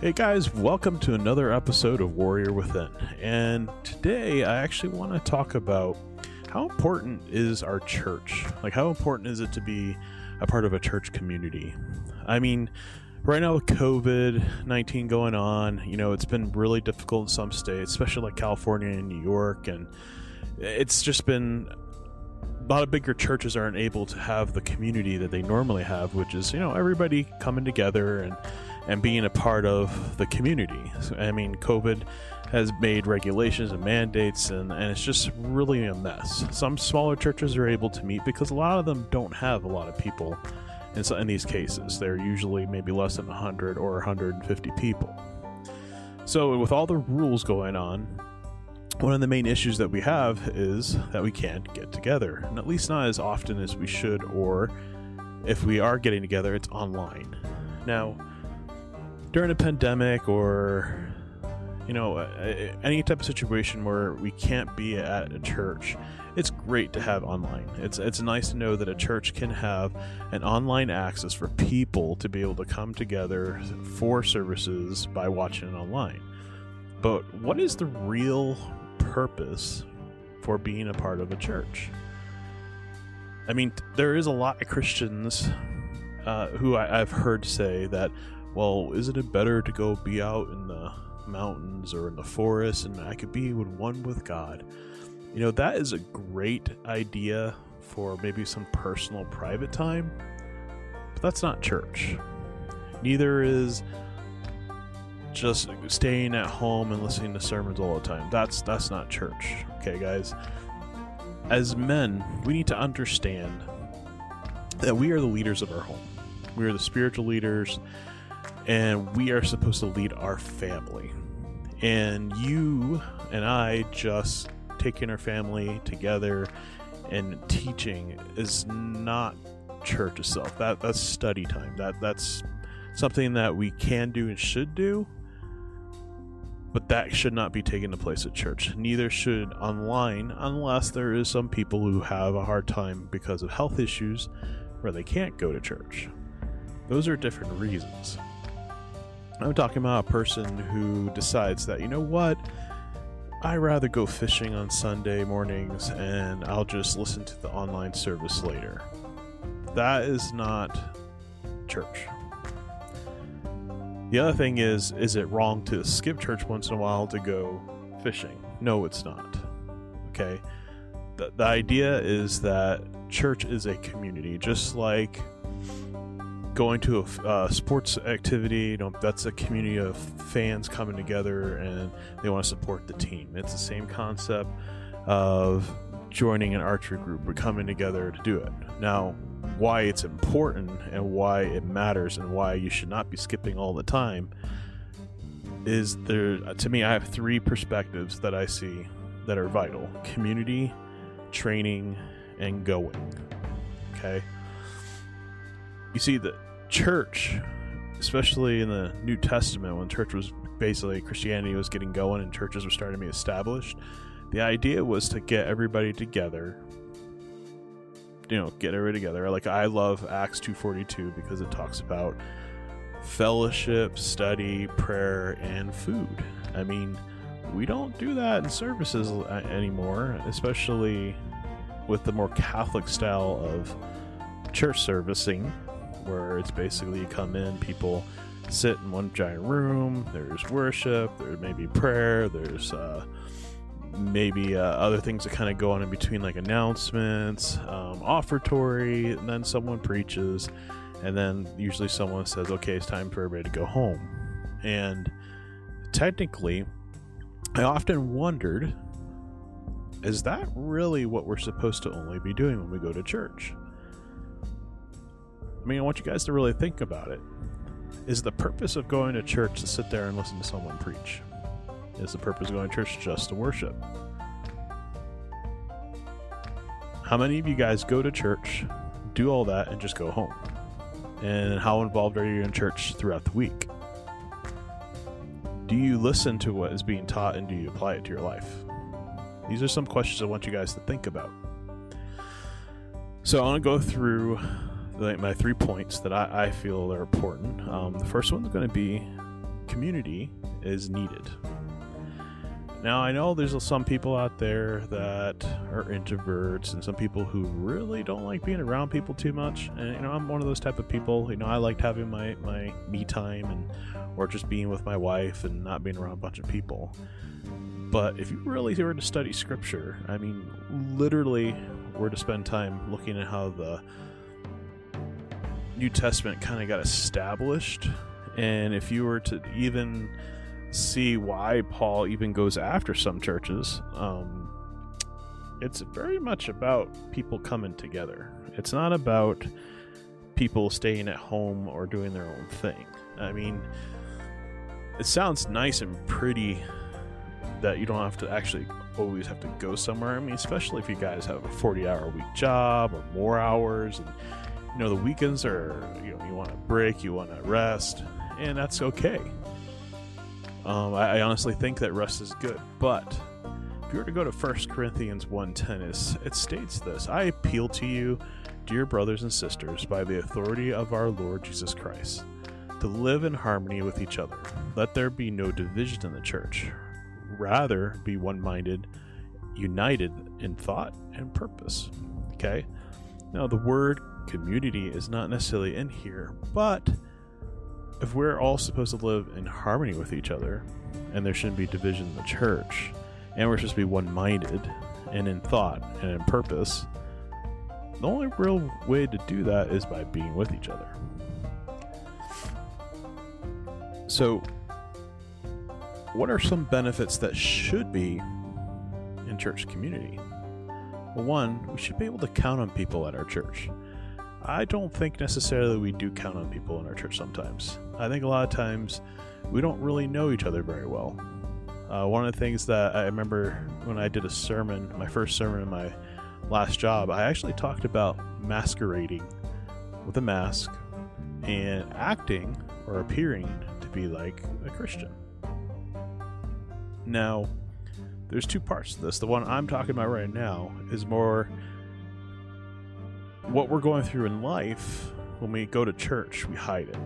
Hey guys, welcome to another episode of Warrior Within. And today I actually want to talk about how important is our church? Like, how important is it to be a part of a church community? I mean, right now with COVID 19 going on, you know, it's been really difficult in some states, especially like California and New York. And it's just been a lot of bigger churches aren't able to have the community that they normally have, which is, you know, everybody coming together and and being a part of the community. So, I mean, COVID has made regulations and mandates, and, and it's just really a mess. Some smaller churches are able to meet because a lot of them don't have a lot of people in, in these cases. They're usually maybe less than 100 or 150 people. So, with all the rules going on, one of the main issues that we have is that we can't get together, and at least not as often as we should, or if we are getting together, it's online. Now, during a pandemic or you know any type of situation where we can't be at a church it's great to have online. It's it's nice to know that a church can have an online access for people to be able to come together for services by watching it online. But what is the real purpose for being a part of a church? I mean there is a lot of christians uh, who I, i've heard say that well, isn't it better to go be out in the mountains or in the forest and I could be with one with God? You know, that is a great idea for maybe some personal private time, but that's not church. Neither is just staying at home and listening to sermons all the time. That's that's not church. Okay, guys. As men, we need to understand that we are the leaders of our home. We are the spiritual leaders and we are supposed to lead our family. And you and I just taking our family together and teaching is not church itself. That that's study time. That that's something that we can do and should do. But that should not be taking place at church. Neither should online, unless there is some people who have a hard time because of health issues where they can't go to church. Those are different reasons. I'm talking about a person who decides that, you know what, I rather go fishing on Sunday mornings and I'll just listen to the online service later. That is not church. The other thing is, is it wrong to skip church once in a while to go fishing? No, it's not. Okay? The, the idea is that church is a community, just like going to a uh, sports activity, you know, that's a community of fans coming together and they want to support the team. It's the same concept of joining an archery group or coming together to do it. Now, why it's important and why it matters and why you should not be skipping all the time is there to me I have three perspectives that I see that are vital. Community, training, and going. Okay? You see that church, especially in the New Testament, when church was basically Christianity was getting going and churches were starting to be established, the idea was to get everybody together. You know, get everybody together. Like I love Acts two forty two because it talks about fellowship, study, prayer, and food. I mean, we don't do that in services uh, anymore, especially with the more Catholic style of church servicing where it's basically you come in, people sit in one giant room. There's worship. There may be prayer. There's uh, maybe uh, other things that kind of go on in between, like announcements, um, offertory, and then someone preaches, and then usually someone says, "Okay, it's time for everybody to go home." And technically, I often wondered, is that really what we're supposed to only be doing when we go to church? I mean, I want you guys to really think about it. Is the purpose of going to church to sit there and listen to someone preach? Is the purpose of going to church just to worship? How many of you guys go to church, do all that, and just go home? And how involved are you in church throughout the week? Do you listen to what is being taught and do you apply it to your life? These are some questions I want you guys to think about. So I want to go through my three points that I, I feel are important. Um, the first one's going to be community is needed. Now, I know there's some people out there that are introverts and some people who really don't like being around people too much. And, you know, I'm one of those type of people. You know, I liked having my, my me time and or just being with my wife and not being around a bunch of people. But if you really were to study scripture, I mean, literally were to spend time looking at how the New Testament kind of got established, and if you were to even see why Paul even goes after some churches, um, it's very much about people coming together. It's not about people staying at home or doing their own thing. I mean, it sounds nice and pretty that you don't have to actually always have to go somewhere. I mean, especially if you guys have a 40 hour a week job or more hours and you know the weekends are you know you want to break, you want to rest, and that's okay. Um, I, I, honestly think that rest is good, but if you were to go to 1 Corinthians 1.10, it states this, I appeal to you, dear brothers and sisters, by the authority of our Lord Jesus Christ, to live in harmony with each other. Let there be no division in the church. Rather, be one-minded, united in thought and purpose. Okay? Now, the word community is not necessarily in here, but if we're all supposed to live in harmony with each other, and there shouldn't be division in the church, and we're supposed to be one minded and in thought and in purpose, the only real way to do that is by being with each other. So, what are some benefits that should be in church community? Well, one, we should be able to count on people at our church. I don't think necessarily we do count on people in our church sometimes. I think a lot of times we don't really know each other very well. Uh, one of the things that I remember when I did a sermon, my first sermon in my last job, I actually talked about masquerading with a mask and acting or appearing to be like a Christian. Now, there's two parts to this. The one I'm talking about right now is more what we're going through in life, when we go to church, we hide it.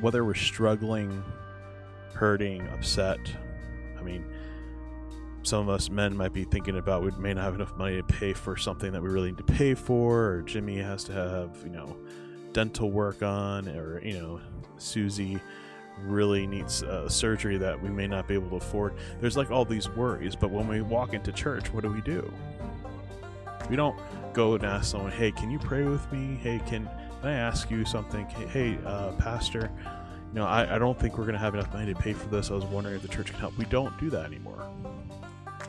Whether we're struggling, hurting, upset, I mean, some of us men might be thinking about we may not have enough money to pay for something that we really need to pay for, or Jimmy has to have, you know, dental work on, or, you know, Susie really needs uh, surgery that we may not be able to afford. There's like all these worries, but when we walk into church, what do we do? We don't go and ask someone, "Hey, can you pray with me? Hey, can, can I ask you something? Hey, uh, pastor, you know, I, I don't think we're going to have enough money to pay for this. I was wondering if the church can help." We don't do that anymore.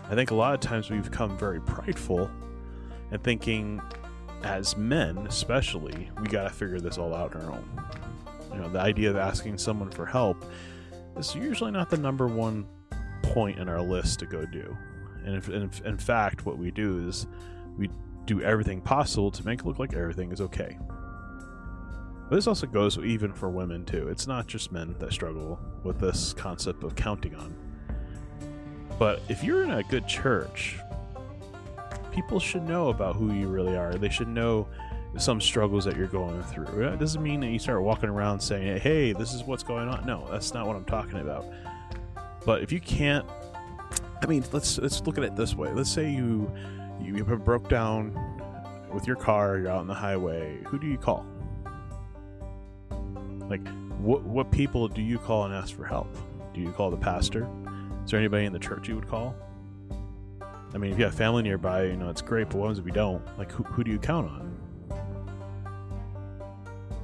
I think a lot of times we've become very prideful and thinking, as men especially, we got to figure this all out on our own. You know, the idea of asking someone for help is usually not the number one point in our list to go do. And if, in, in fact, what we do is we do everything possible to make it look like everything is okay. But this also goes even for women too. It's not just men that struggle with this concept of counting on. But if you're in a good church, people should know about who you really are. They should know some struggles that you're going through. Uh, it doesn't mean that you start walking around saying, "Hey, this is what's going on." No, that's not what I'm talking about. But if you can't I mean, let's let's look at it this way. Let's say you you have broke down with your car, you're out on the highway. Who do you call? Like, what what people do you call and ask for help? Do you call the pastor? Is there anybody in the church you would call? I mean, if you have family nearby, you know it's great. But what happens if you don't? Like, who who do you count on?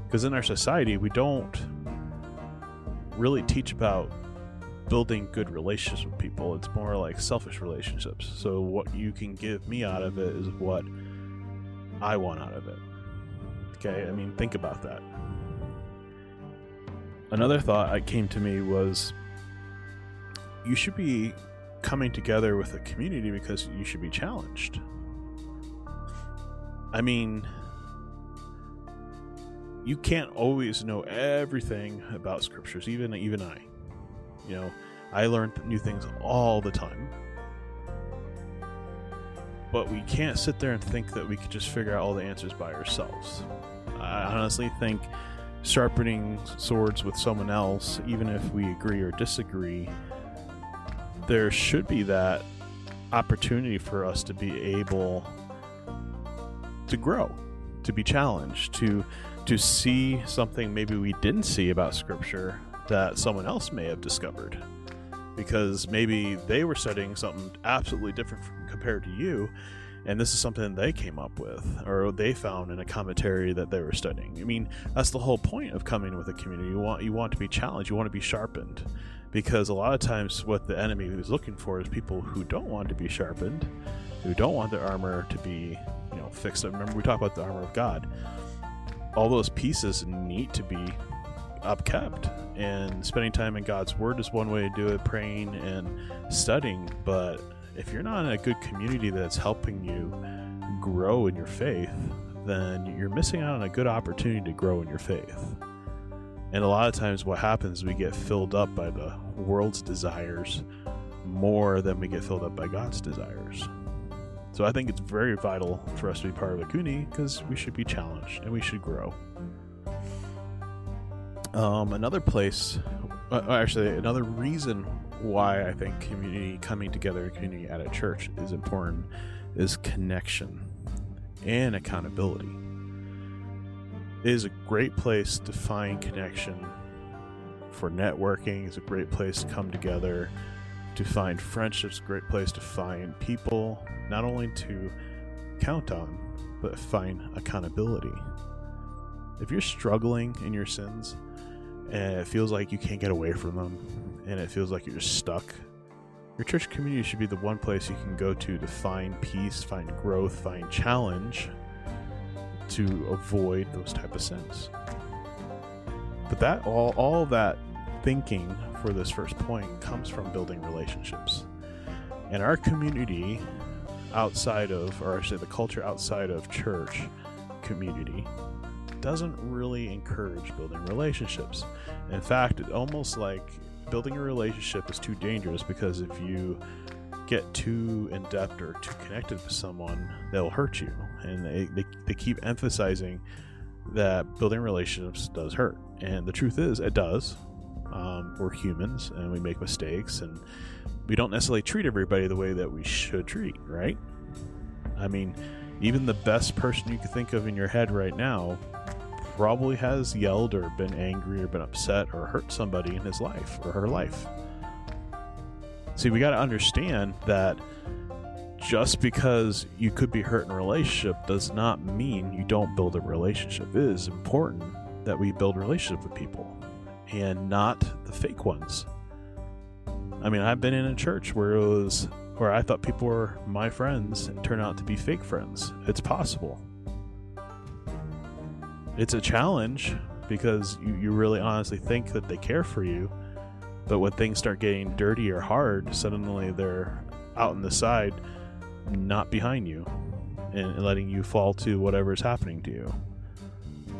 Because in our society, we don't really teach about building good relationships with people. It's more like selfish relationships. So what you can give me out of it is what I want out of it. Okay, I mean, think about that. Another thought that came to me was you should be coming together with a community because you should be challenged. I mean, you can't always know everything about scriptures, even even I. You know, I learn new things all the time. But we can't sit there and think that we could just figure out all the answers by ourselves. I honestly think sharpening swords with someone else, even if we agree or disagree, there should be that opportunity for us to be able to grow, to be challenged, to to see something maybe we didn't see about scripture that someone else may have discovered. Because maybe they were studying something absolutely different compared to you and this is something they came up with or they found in a commentary that they were studying. I mean that's the whole point of coming with a community. You want you want to be challenged. You want to be sharpened. Because a lot of times what the enemy is looking for is people who don't want to be sharpened who don't want their armor to be you know fixed remember we talk about the armor of god. All those pieces need to be upkept and spending time in god's word is one way to do it praying and studying but if you're not in a good community that's helping you grow in your faith, then you're missing out on a good opportunity to grow in your faith. And a lot of times, what happens is we get filled up by the world's desires more than we get filled up by God's desires. So I think it's very vital for us to be part of a community because we should be challenged and we should grow. Um, another place, uh, actually, another reason why I think community coming together, community at a church is important, is connection and accountability. It is a great place to find connection for networking. It's a great place to come together, to find friendships. A great place to find people, not only to count on, but find accountability. If you're struggling in your sins and it feels like you can't get away from them, and it feels like you're stuck, your church community should be the one place you can go to to find peace, find growth, find challenge to avoid those type of sins. But that all all that thinking for this first point comes from building relationships. And our community outside of or I should say the culture outside of church community doesn't really encourage building relationships. In fact, it's almost like building a relationship is too dangerous because if you get too in depth or too connected with someone, they'll hurt you. And they, they, they keep emphasizing that building relationships does hurt. And the truth is, it does. Um, we're humans and we make mistakes, and we don't necessarily treat everybody the way that we should treat, right? I mean, even the best person you could think of in your head right now probably has yelled or been angry or been upset or hurt somebody in his life or her life. See, we got to understand that just because you could be hurt in a relationship does not mean you don't build a relationship. It is important that we build relationship with people and not the fake ones. I mean, I've been in a church where it was where I thought people were my friends and turned out to be fake friends. It's possible it's a challenge because you, you really honestly think that they care for you. But when things start getting dirty or hard, suddenly they're out on the side, not behind you, and letting you fall to whatever is happening to you.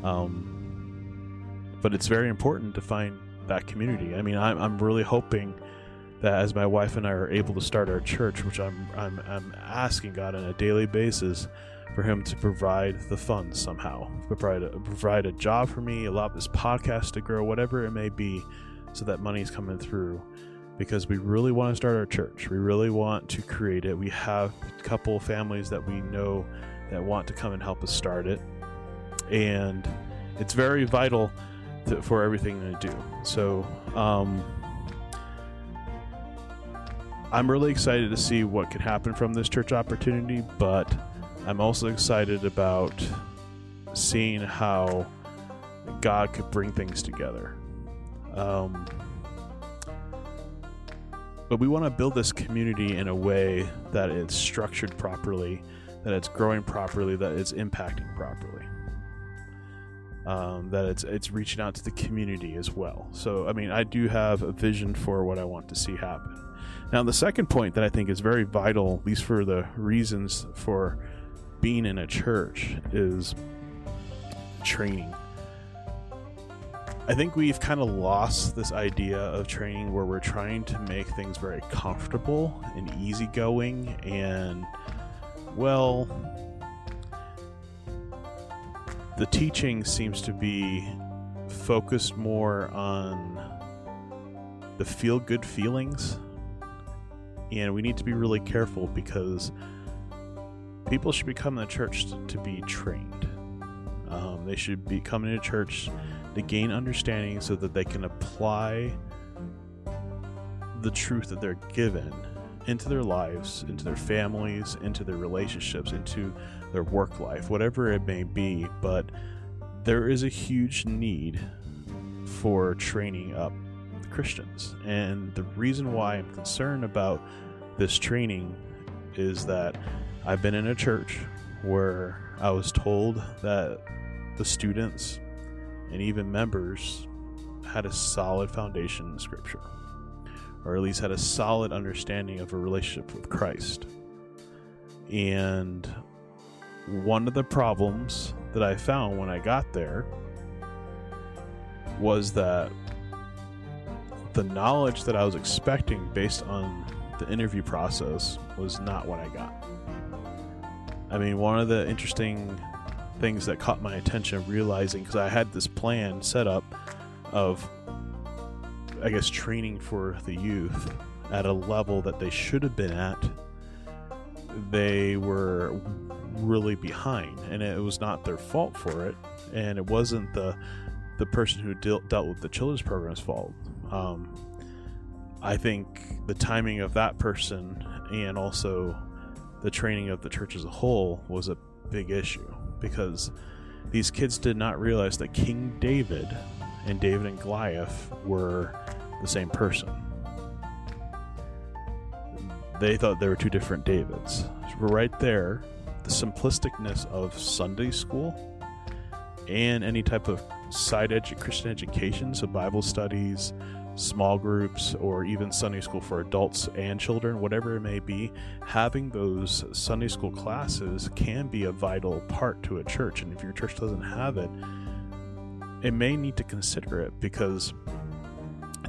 Um, but it's very important to find that community. I mean, I'm, I'm really hoping that as my wife and I are able to start our church, which I'm, I'm, I'm asking God on a daily basis, for him to provide the funds somehow, provide a, provide a job for me, allow this podcast to grow, whatever it may be, so that money's coming through. Because we really want to start our church, we really want to create it. We have a couple families that we know that want to come and help us start it, and it's very vital to, for everything to do. So. Um, I'm really excited to see what can happen from this church opportunity, but I'm also excited about seeing how God could bring things together. Um, but we want to build this community in a way that it's structured properly, that it's growing properly, that it's impacting properly. Um, that it's it's reaching out to the community as well. So I mean, I do have a vision for what I want to see happen. Now, the second point that I think is very vital, at least for the reasons for being in a church is training. I think we've kind of lost this idea of training where we're trying to make things very comfortable and easygoing and, well, the teaching seems to be focused more on the feel good feelings. And we need to be really careful because people should be coming to church to be trained. Um, they should be coming to church to gain understanding so that they can apply the truth that they're given into their lives, into their families, into their relationships, into their work life, whatever it may be. But there is a huge need for training up Christians. And the reason why I'm concerned about this training is that I've been in a church where I was told that the students and even members had a solid foundation in Scripture, or at least had a solid understanding of a relationship with Christ. And one of the problems that I found when I got there was that the knowledge that I was expecting based on the interview process was not what I got. I mean, one of the interesting things that caught my attention realizing because I had this plan set up of, I guess, training for the youth at a level that they should have been at. They were really behind, and it was not their fault for it, and it wasn't the the person who dealt dealt with the children's program's fault. Um, I think the timing of that person and also the training of the church as a whole was a big issue because these kids did not realize that King David and David and Goliath were the same person. They thought they were two different Davids. So right there, the simplisticness of Sunday school and any type of side edu- Christian education, so Bible studies, small groups, or even Sunday school for adults and children, whatever it may be, having those Sunday school classes can be a vital part to a church. And if your church doesn't have it, it may need to consider it because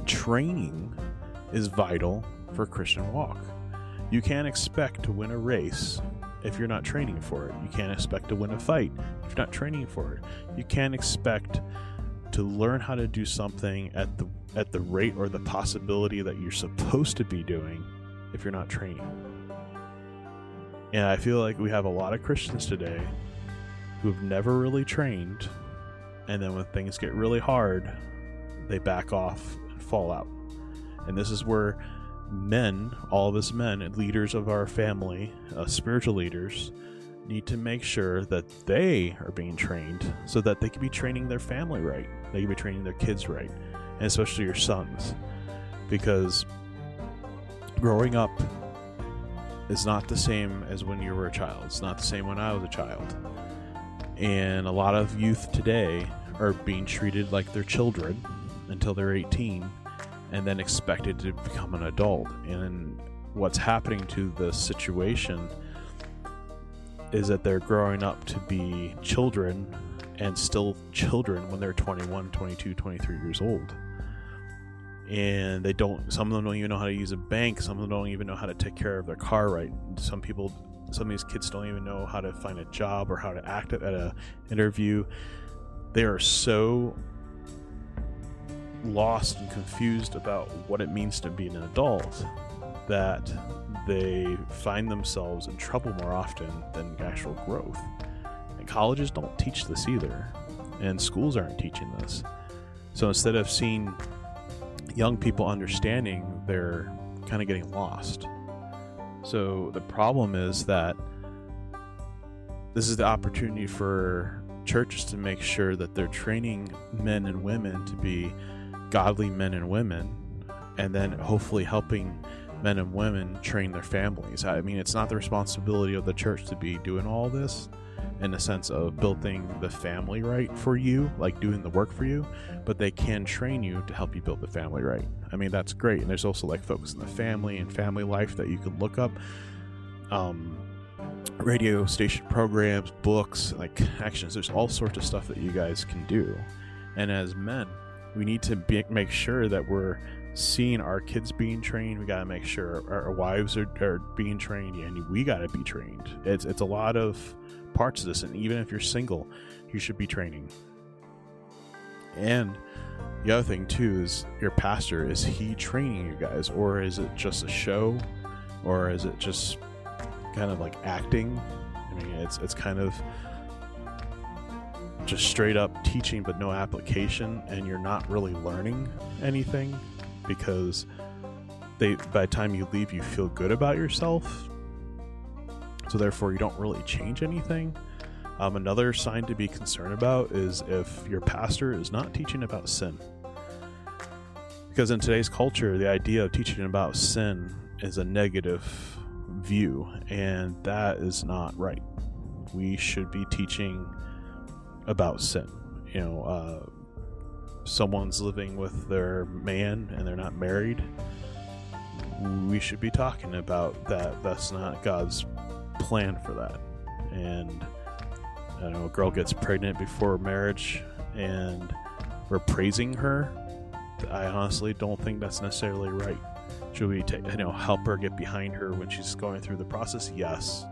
training is vital for Christian walk. You can't expect to win a race if you're not training for it. You can't expect to win a fight if you're not training for it. You can't expect to learn how to do something at the at the rate or the possibility that you're supposed to be doing if you're not training. And I feel like we have a lot of Christians today who've never really trained and then when things get really hard, they back off and fall out. And this is where men, all of us men, leaders of our family, uh, spiritual leaders, need to make sure that they are being trained so that they can be training their family right. They can be training their kids right, and especially your sons. Because growing up is not the same as when you were a child. It's not the same when I was a child. And a lot of youth today are being treated like they're children until they're 18 and then expected to become an adult. And what's happening to the situation is that they're growing up to be children and still children when they're 21, 22, 23 years old. And they don't, some of them don't even know how to use a bank. Some of them don't even know how to take care of their car right. Some people, some of these kids don't even know how to find a job or how to act at a interview. They are so lost and confused about what it means to be an adult that they find themselves in trouble more often than actual growth. And colleges don't teach this either, and schools aren't teaching this. So instead of seeing young people understanding, they're kind of getting lost. So the problem is that this is the opportunity for churches to make sure that they're training men and women to be godly men and women, and then hopefully helping men and women train their families. I mean, it's not the responsibility of the church to be doing all this in the sense of building the family right for you, like doing the work for you, but they can train you to help you build the family right. I mean, that's great. And there's also like focus on the family and family life that you can look up. Um, radio station programs, books, like actions. There's all sorts of stuff that you guys can do. And as men, we need to be, make sure that we're seeing our kids being trained. We got to make sure our, our wives are, are, being trained, and we got to be trained. It's it's a lot of parts of this, and even if you're single, you should be training. And the other thing too is your pastor is he training you guys or is it just a show or is it just kind of like acting? I mean, it's it's kind of just straight up teaching but no application and you're not really learning anything because they by the time you leave you feel good about yourself so therefore you don't really change anything um, another sign to be concerned about is if your pastor is not teaching about sin because in today's culture the idea of teaching about sin is a negative view and that is not right we should be teaching about sin. You know, uh, someone's living with their man and they're not married. We should be talking about that. That's not God's plan for that. And I know a girl gets pregnant before marriage and we're praising her. I honestly don't think that's necessarily right. Should we, you know, help her get behind her when she's going through the process? Yes,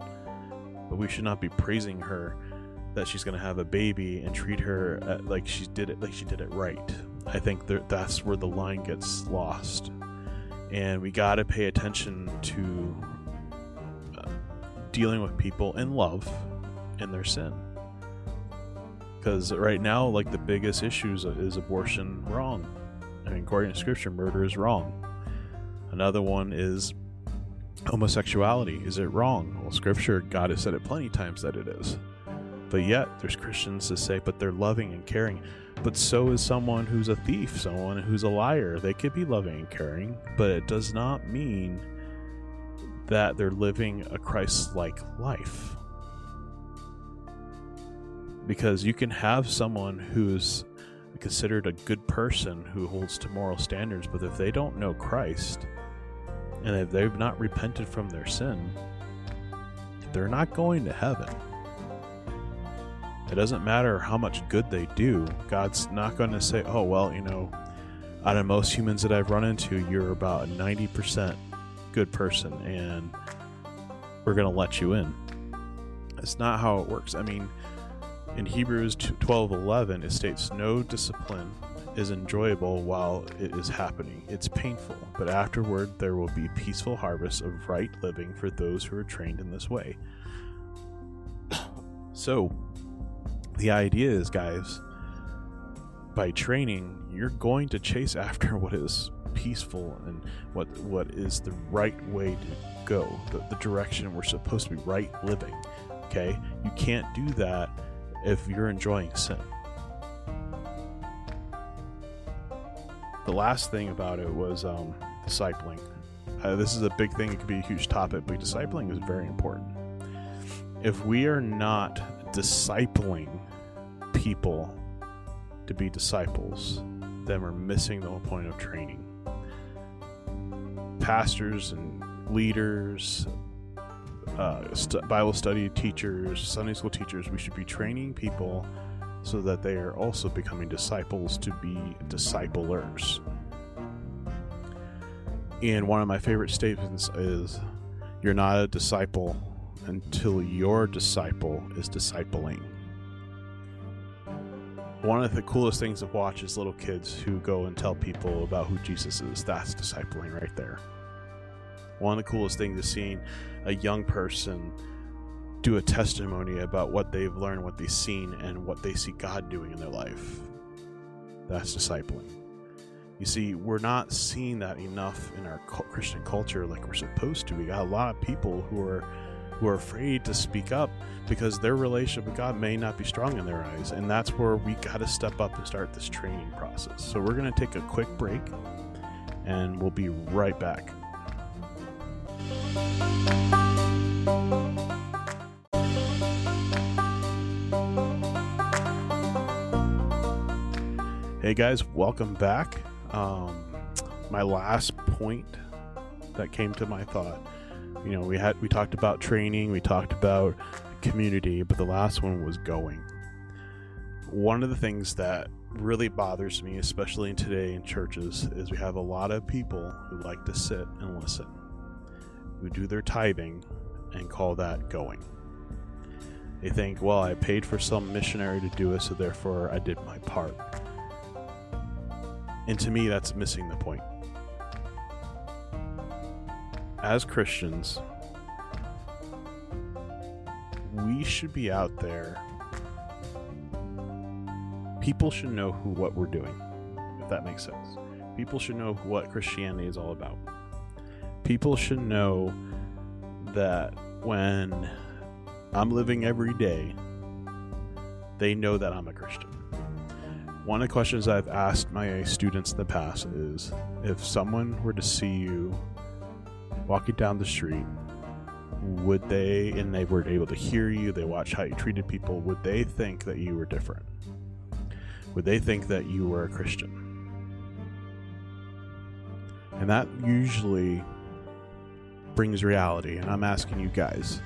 but we should not be praising her that she's going to have a baby and treat her at, like she did it like she did it right. I think that that's where the line gets lost, and we got to pay attention to uh, dealing with people in love in their sin. Because right now, like the biggest issues is abortion wrong. I mean, according to Scripture, murder is wrong. Another one is homosexuality. Is it wrong? Well, Scripture, God has said it plenty times that it is. But yet, there's Christians to say, but they're loving and caring. But so is someone who's a thief, someone who's a liar. They could be loving and caring, but it does not mean that they're living a Christ like life. Because you can have someone who's considered a good person who holds to moral standards, but if they don't know Christ and if they've not repented from their sin, they're not going to heaven. It doesn't matter how much good they do. God's not going to say, oh, well, you know, out of most humans that I've run into, you're about 90% good person and we're going to let you in. It's not how it works. I mean, in Hebrews 12 11, it states, No discipline is enjoyable while it is happening. It's painful, but afterward there will be peaceful harvest of right living for those who are trained in this way. so, the idea is, guys, by training, you're going to chase after what is peaceful and what what is the right way to go, the, the direction we're supposed to be right living. Okay, you can't do that if you're enjoying sin. The last thing about it was um, discipling. Uh, this is a big thing; it could be a huge topic, but discipling is very important. If we are not discipling people to be disciples, then we're missing the whole point of training. Pastors and leaders, uh, st- Bible study teachers, Sunday school teachers, we should be training people so that they are also becoming disciples to be disciplers. And one of my favorite statements is You're not a disciple until your disciple is discipling. One of the coolest things to watch is little kids who go and tell people about who Jesus is. That's discipling right there. One of the coolest things is seeing a young person do a testimony about what they've learned, what they've seen, and what they see God doing in their life. That's discipling. You see, we're not seeing that enough in our Christian culture like we're supposed to. We got a lot of people who are who are afraid to speak up because their relationship with God may not be strong in their eyes. And that's where we got to step up and start this training process. So we're going to take a quick break and we'll be right back. Hey guys, welcome back. Um, my last point that came to my thought you know we had we talked about training we talked about community but the last one was going. One of the things that really bothers me especially in today in churches is we have a lot of people who like to sit and listen. Who do their tithing and call that going. They think well i paid for some missionary to do it so therefore i did my part. And to me, that's missing the point. As Christians, we should be out there. People should know who what we're doing, if that makes sense. People should know what Christianity is all about. People should know that when I'm living every day, they know that I'm a Christian. One of the questions I've asked my students in the past is if someone were to see you walking down the street, would they, and they were able to hear you, they watch how you treated people, would they think that you were different? Would they think that you were a Christian? And that usually brings reality. And I'm asking you guys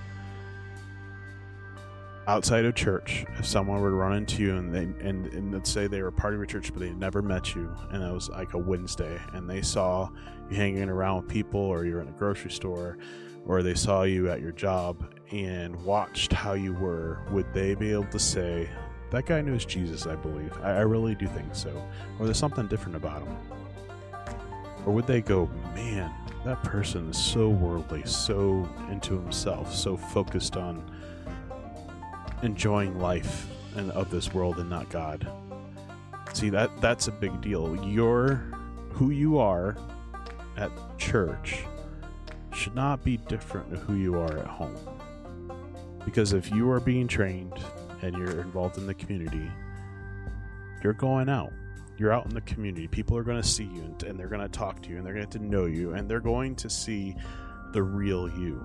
outside of church, if someone were to run into you and they and, and let's say they were part of your church but they never met you and it was like a Wednesday and they saw you hanging around with people or you're in a grocery store or they saw you at your job and watched how you were, would they be able to say, That guy knows Jesus, I believe. I, I really do think so. Or there's something different about him. Or would they go, Man, that person is so worldly, so into himself, so focused on enjoying life and of this world and not God. See that that's a big deal. You're who you are at church should not be different to who you are at home. Because if you are being trained and you're involved in the community, you're going out. You're out in the community. People are going to see you and, and they're going to talk to you and they're going to know you and they're going to see the real you.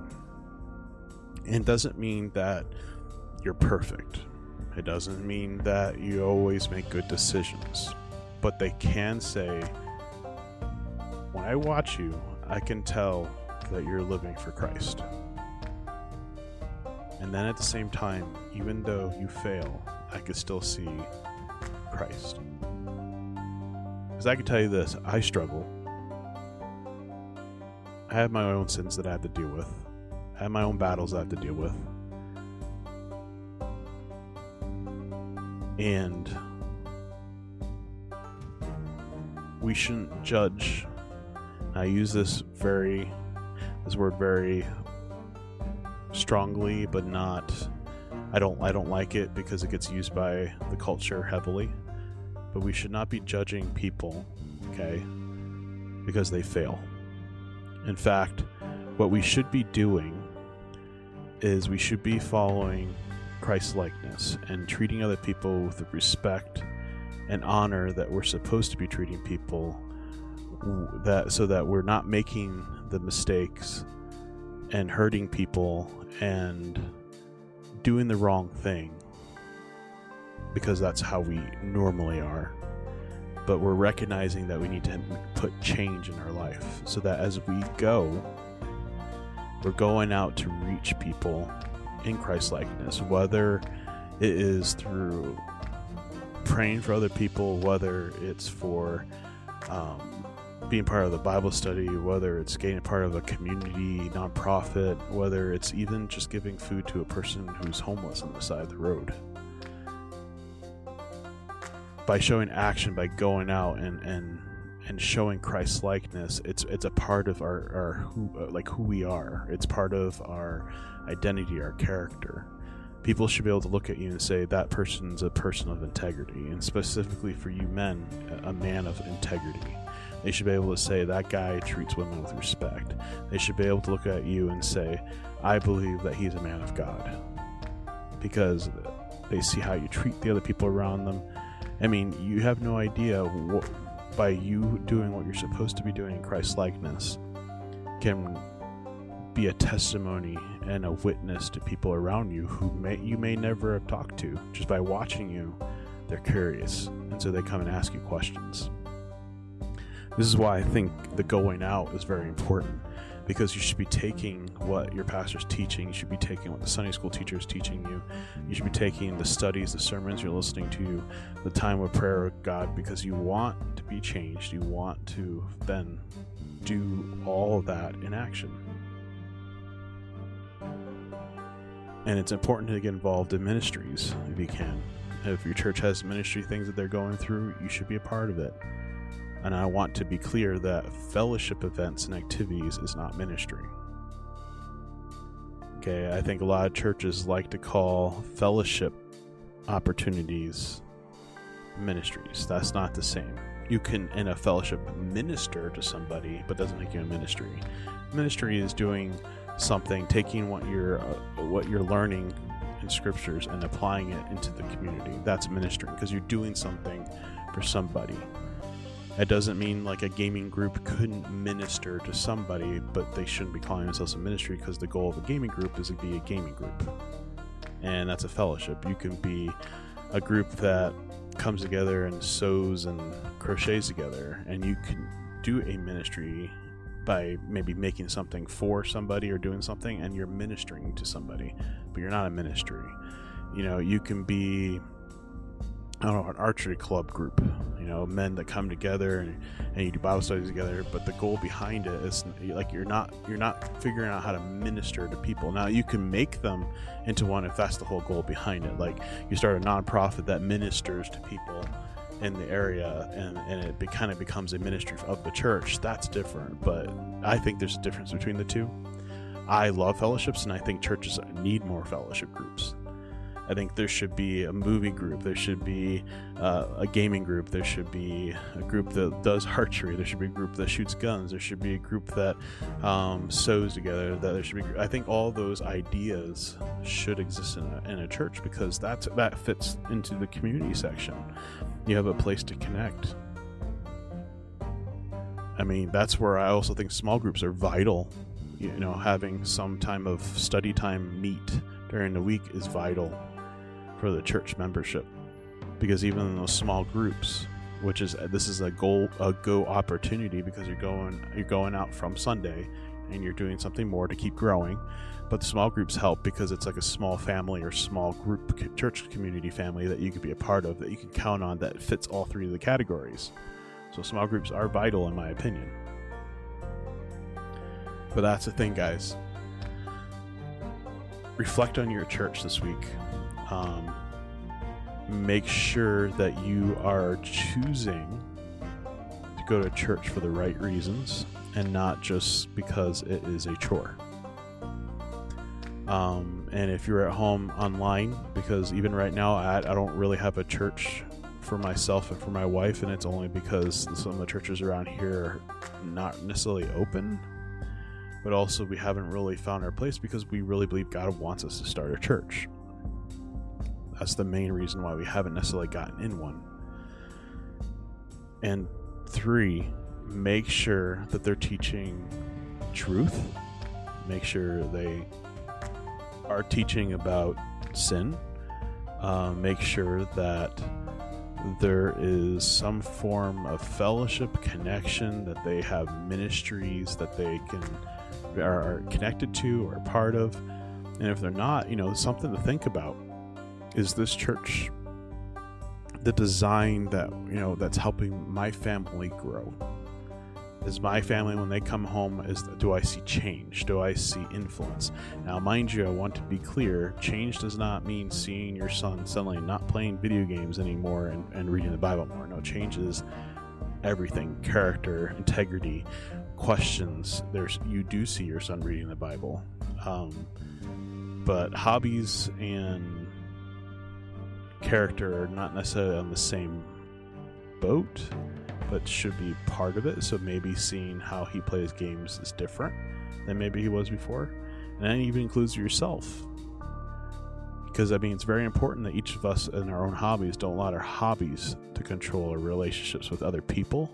And it doesn't mean that you're perfect. It doesn't mean that you always make good decisions. But they can say, when I watch you, I can tell that you're living for Christ. And then at the same time, even though you fail, I could still see Christ. Because I can tell you this I struggle. I have my own sins that I have to deal with, I have my own battles I have to deal with. And we shouldn't judge. I use this very, this word very strongly, but not. I don't. I don't like it because it gets used by the culture heavily. But we should not be judging people, okay, because they fail. In fact, what we should be doing is we should be following Christ likeness and treating other people with the respect and honor that we're supposed to be treating people that so that we're not making the mistakes and hurting people and doing the wrong thing because that's how we normally are. But we're recognizing that we need to put change in our life so that as we go we're going out to reach people in Christ likeness, whether it is through praying for other people, whether it's for um, being part of the Bible study, whether it's getting part of a community nonprofit, whether it's even just giving food to a person who's homeless on the side of the road. By showing action, by going out and, and and showing Christ likeness, it's it's a part of our, our who uh, like who we are. It's part of our identity, our character. People should be able to look at you and say that person's a person of integrity, and specifically for you men, a man of integrity. They should be able to say that guy treats women with respect. They should be able to look at you and say, I believe that he's a man of God. Because they see how you treat the other people around them. I mean, you have no idea what, by you doing what you're supposed to be doing in Christ likeness can be a testimony and a witness to people around you who may you may never have talked to just by watching you. They're curious and so they come and ask you questions. This is why i think the going out is very important because you should be taking what your pastor's teaching you should be taking what the sunday school teacher is teaching you you should be taking the studies the sermons you're listening to the time of prayer with god because you want to be changed you want to then do all of that in action and it's important to get involved in ministries if you can. If your church has ministry things that they're going through, you should be a part of it. And I want to be clear that fellowship events and activities is not ministry. Okay, I think a lot of churches like to call fellowship opportunities ministries. That's not the same. You can, in a fellowship, minister to somebody, but doesn't make you a ministry. Ministry is doing something, taking what you're uh, what you're learning in scriptures and applying it into the community. That's ministering because you're doing something for somebody. It doesn't mean like a gaming group couldn't minister to somebody, but they shouldn't be calling themselves a ministry because the goal of a gaming group is to be a gaming group. And that's a fellowship. You can be a group that comes together and sews and crochets together, and you can do a ministry by maybe making something for somebody or doing something, and you're ministering to somebody, but you're not a ministry. You know, you can be I don't know, an archery club group, you know, men that come together and, and you do Bible studies together. But the goal behind it is like you're not you're not figuring out how to minister to people. Now you can make them into one if that's the whole goal behind it. Like you start a nonprofit that ministers to people in the area and, and it be, kind of becomes a ministry of the church. That's different. But I think there's a difference between the two. I love fellowships and I think churches need more fellowship groups. I think there should be a movie group. There should be uh, a gaming group. There should be a group that does archery. There should be a group that shoots guns. There should be a group that um, sews together. That there should be. I think all those ideas should exist in a, in a church because that's that fits into the community section. You have a place to connect. I mean, that's where I also think small groups are vital. You know, having some time of study time meet during the week is vital for the church membership. Because even in those small groups which is this is a goal a go opportunity because you're going you're going out from Sunday and you're doing something more to keep growing. But the small groups help because it's like a small family or small group church community family that you could be a part of that you can count on that fits all three of the categories. So small groups are vital in my opinion. But that's the thing guys. Reflect on your church this week um, make sure that you are choosing to go to church for the right reasons and not just because it is a chore. Um, and if you're at home online, because even right now, I, I don't really have a church for myself and for my wife, and it's only because some of the churches around here are not necessarily open, but also we haven't really found our place because we really believe God wants us to start a church. That's the main reason why we haven't necessarily gotten in one. And three, make sure that they're teaching truth. Make sure they are teaching about sin. Uh, make sure that there is some form of fellowship connection that they have ministries that they can are connected to or part of and if they're not you know something to think about is this church the design that you know that's helping my family grow? Is my family when they come home is do i see change? Do i see influence? Now mind you i want to be clear change does not mean seeing your son suddenly not playing video games anymore and, and reading the bible more. No change is everything character integrity questions. There's you do see your son reading the bible. Um, but hobbies and character are not necessarily on the same boat, but should be part of it. So maybe seeing how he plays games is different than maybe he was before. And that even includes yourself. Because I mean, it's very important that each of us in our own hobbies don't allow our hobbies to control our relationships with other people,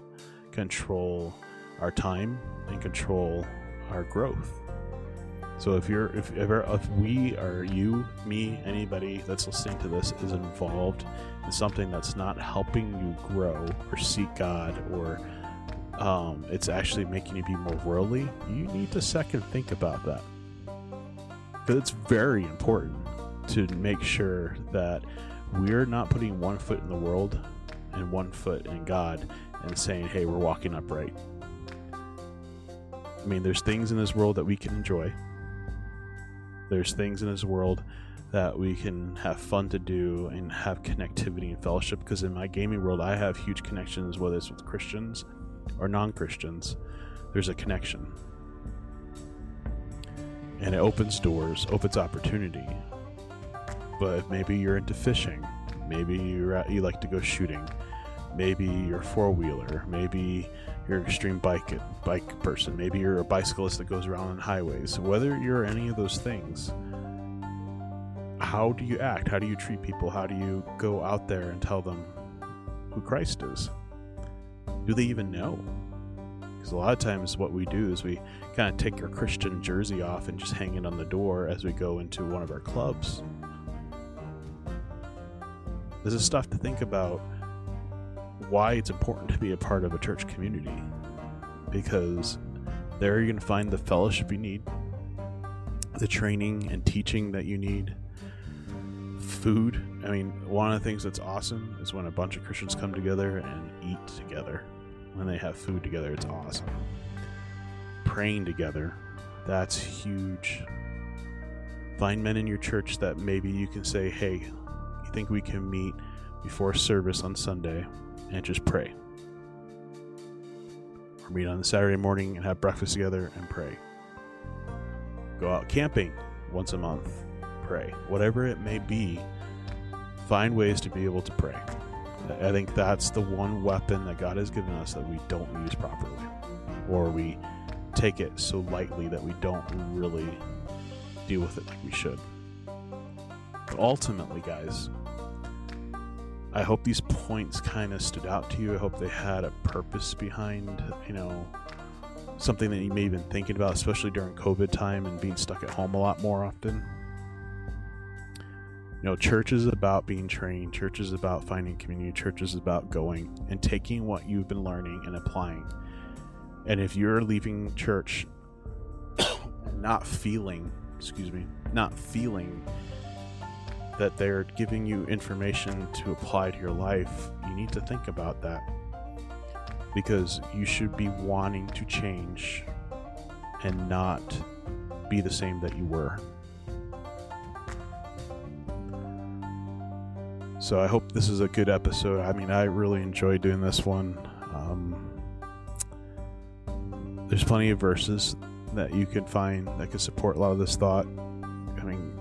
control our time, and control our growth. So if you're if ever if we are you, me, anybody that's listening to this is involved in something that's not helping you grow or seek God or um, it's actually making you be more worldly, you need to second think about that. Because it's very important to make sure that we're not putting one foot in the world and one foot in God and saying, hey, we're walking upright. I mean, there's things in this world that we can enjoy there's things in this world that we can have fun to do and have connectivity and fellowship because in my gaming world i have huge connections whether it's with christians or non Christians, there's a connection. And it opens doors, opens opportunity. But maybe you're into fishing, maybe at, you like to go shooting, maybe you're a four wheeler, maybe you're an extreme bike bike person, maybe you're a bicyclist that goes around on highways. Whether you're any of those things, how do you act? How do you treat people? How do you go out there and tell them who Christ is? Do they even know? Because a lot of times, what we do is we kind of take our Christian jersey off and just hang it on the door as we go into one of our clubs. This is stuff to think about why it's important to be a part of a church community. Because there you're going to find the fellowship you need, the training and teaching that you need, food. I mean, one of the things that's awesome is when a bunch of Christians come together and eat together. When they have food together, it's awesome. Praying together, that's huge. Find men in your church that maybe you can say, hey, you think we can meet before service on Sunday and just pray? Or meet on the Saturday morning and have breakfast together and pray. Go out camping once a month pray. Whatever it may be, find ways to be able to pray. I think that's the one weapon that God has given us that we don't use properly, or we take it so lightly that we don't really deal with it like we should. But ultimately, guys, I hope these points kind of stood out to you. I hope they had a purpose behind, you know, something that you may have been thinking about, especially during COVID time and being stuck at home a lot more often. You know, church is about being trained, church is about finding community, church is about going and taking what you've been learning and applying. And if you're leaving church not feeling, excuse me, not feeling that they're giving you information to apply to your life, you need to think about that. Because you should be wanting to change and not be the same that you were. So I hope this is a good episode. I mean, I really enjoyed doing this one. Um, there's plenty of verses that you can find that could support a lot of this thought.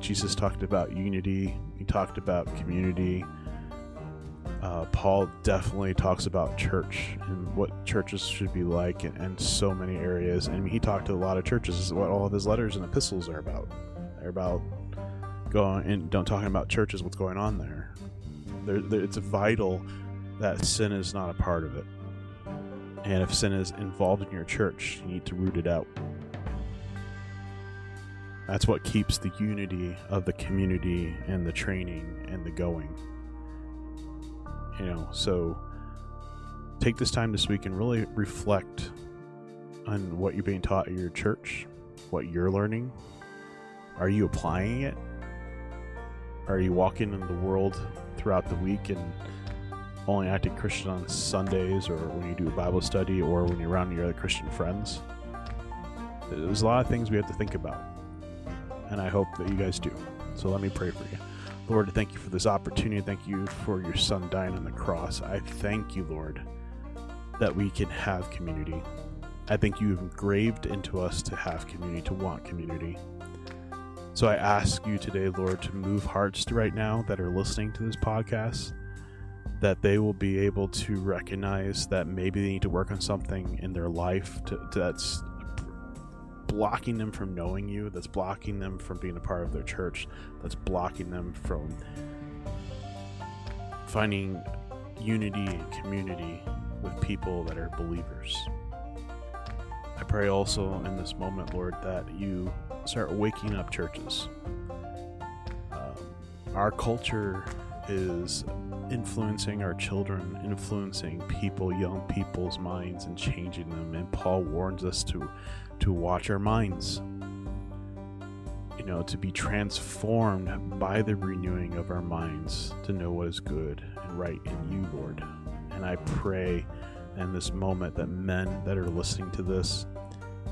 Jesus talked about unity, he talked about community. Uh, Paul definitely talks about church and what churches should be like in so many areas. And he talked to a lot of churches. This is what all of his letters and epistles are about. They're about going and don't talking about churches, what's going on there. There, there, it's vital that sin is not a part of it. And if sin is involved in your church, you need to root it out. That's what keeps the unity of the community and the training and the going. You know, so take this time this week and really reflect on what you're being taught at your church, what you're learning. Are you applying it? Are you walking in the world throughout the week and only acting Christian on Sundays or when you do a Bible study or when you're around your other Christian friends. There's a lot of things we have to think about. And I hope that you guys do. So let me pray for you. Lord, thank you for this opportunity. Thank you for your son dying on the cross. I thank you, Lord, that we can have community. I think you've engraved into us to have community, to want community. So I ask you today, Lord, to move hearts right now that are listening to this podcast, that they will be able to recognize that maybe they need to work on something in their life to, to, that's blocking them from knowing you, that's blocking them from being a part of their church, that's blocking them from finding unity and community with people that are believers. I pray also in this moment, Lord, that you start waking up churches. Um, our culture is influencing our children, influencing people, young people's minds, and changing them. And Paul warns us to to watch our minds. You know, to be transformed by the renewing of our minds to know what is good and right in you, Lord. And I pray in this moment that men that are listening to this,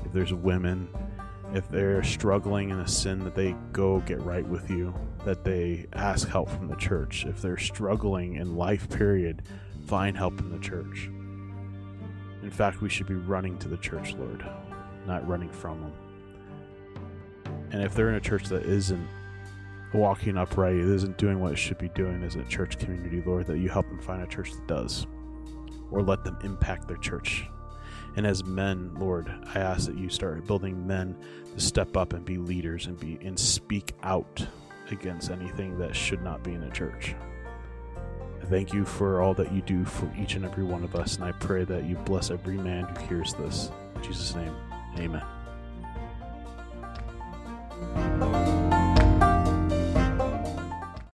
if there's women if they're struggling in a sin that they go get right with you that they ask help from the church if they're struggling in life period find help in the church In fact, we should be running to the church, Lord, not running from them. And if they're in a church that isn't walking upright, isn't doing what it should be doing as a church community, Lord, that you help them find a church that does, or let them impact their church. And as men, Lord, I ask that you start building men to step up and be leaders and be and speak out against anything that should not be in a church. I thank you for all that you do for each and every one of us, and I pray that you bless every man who hears this. In Jesus' name, amen.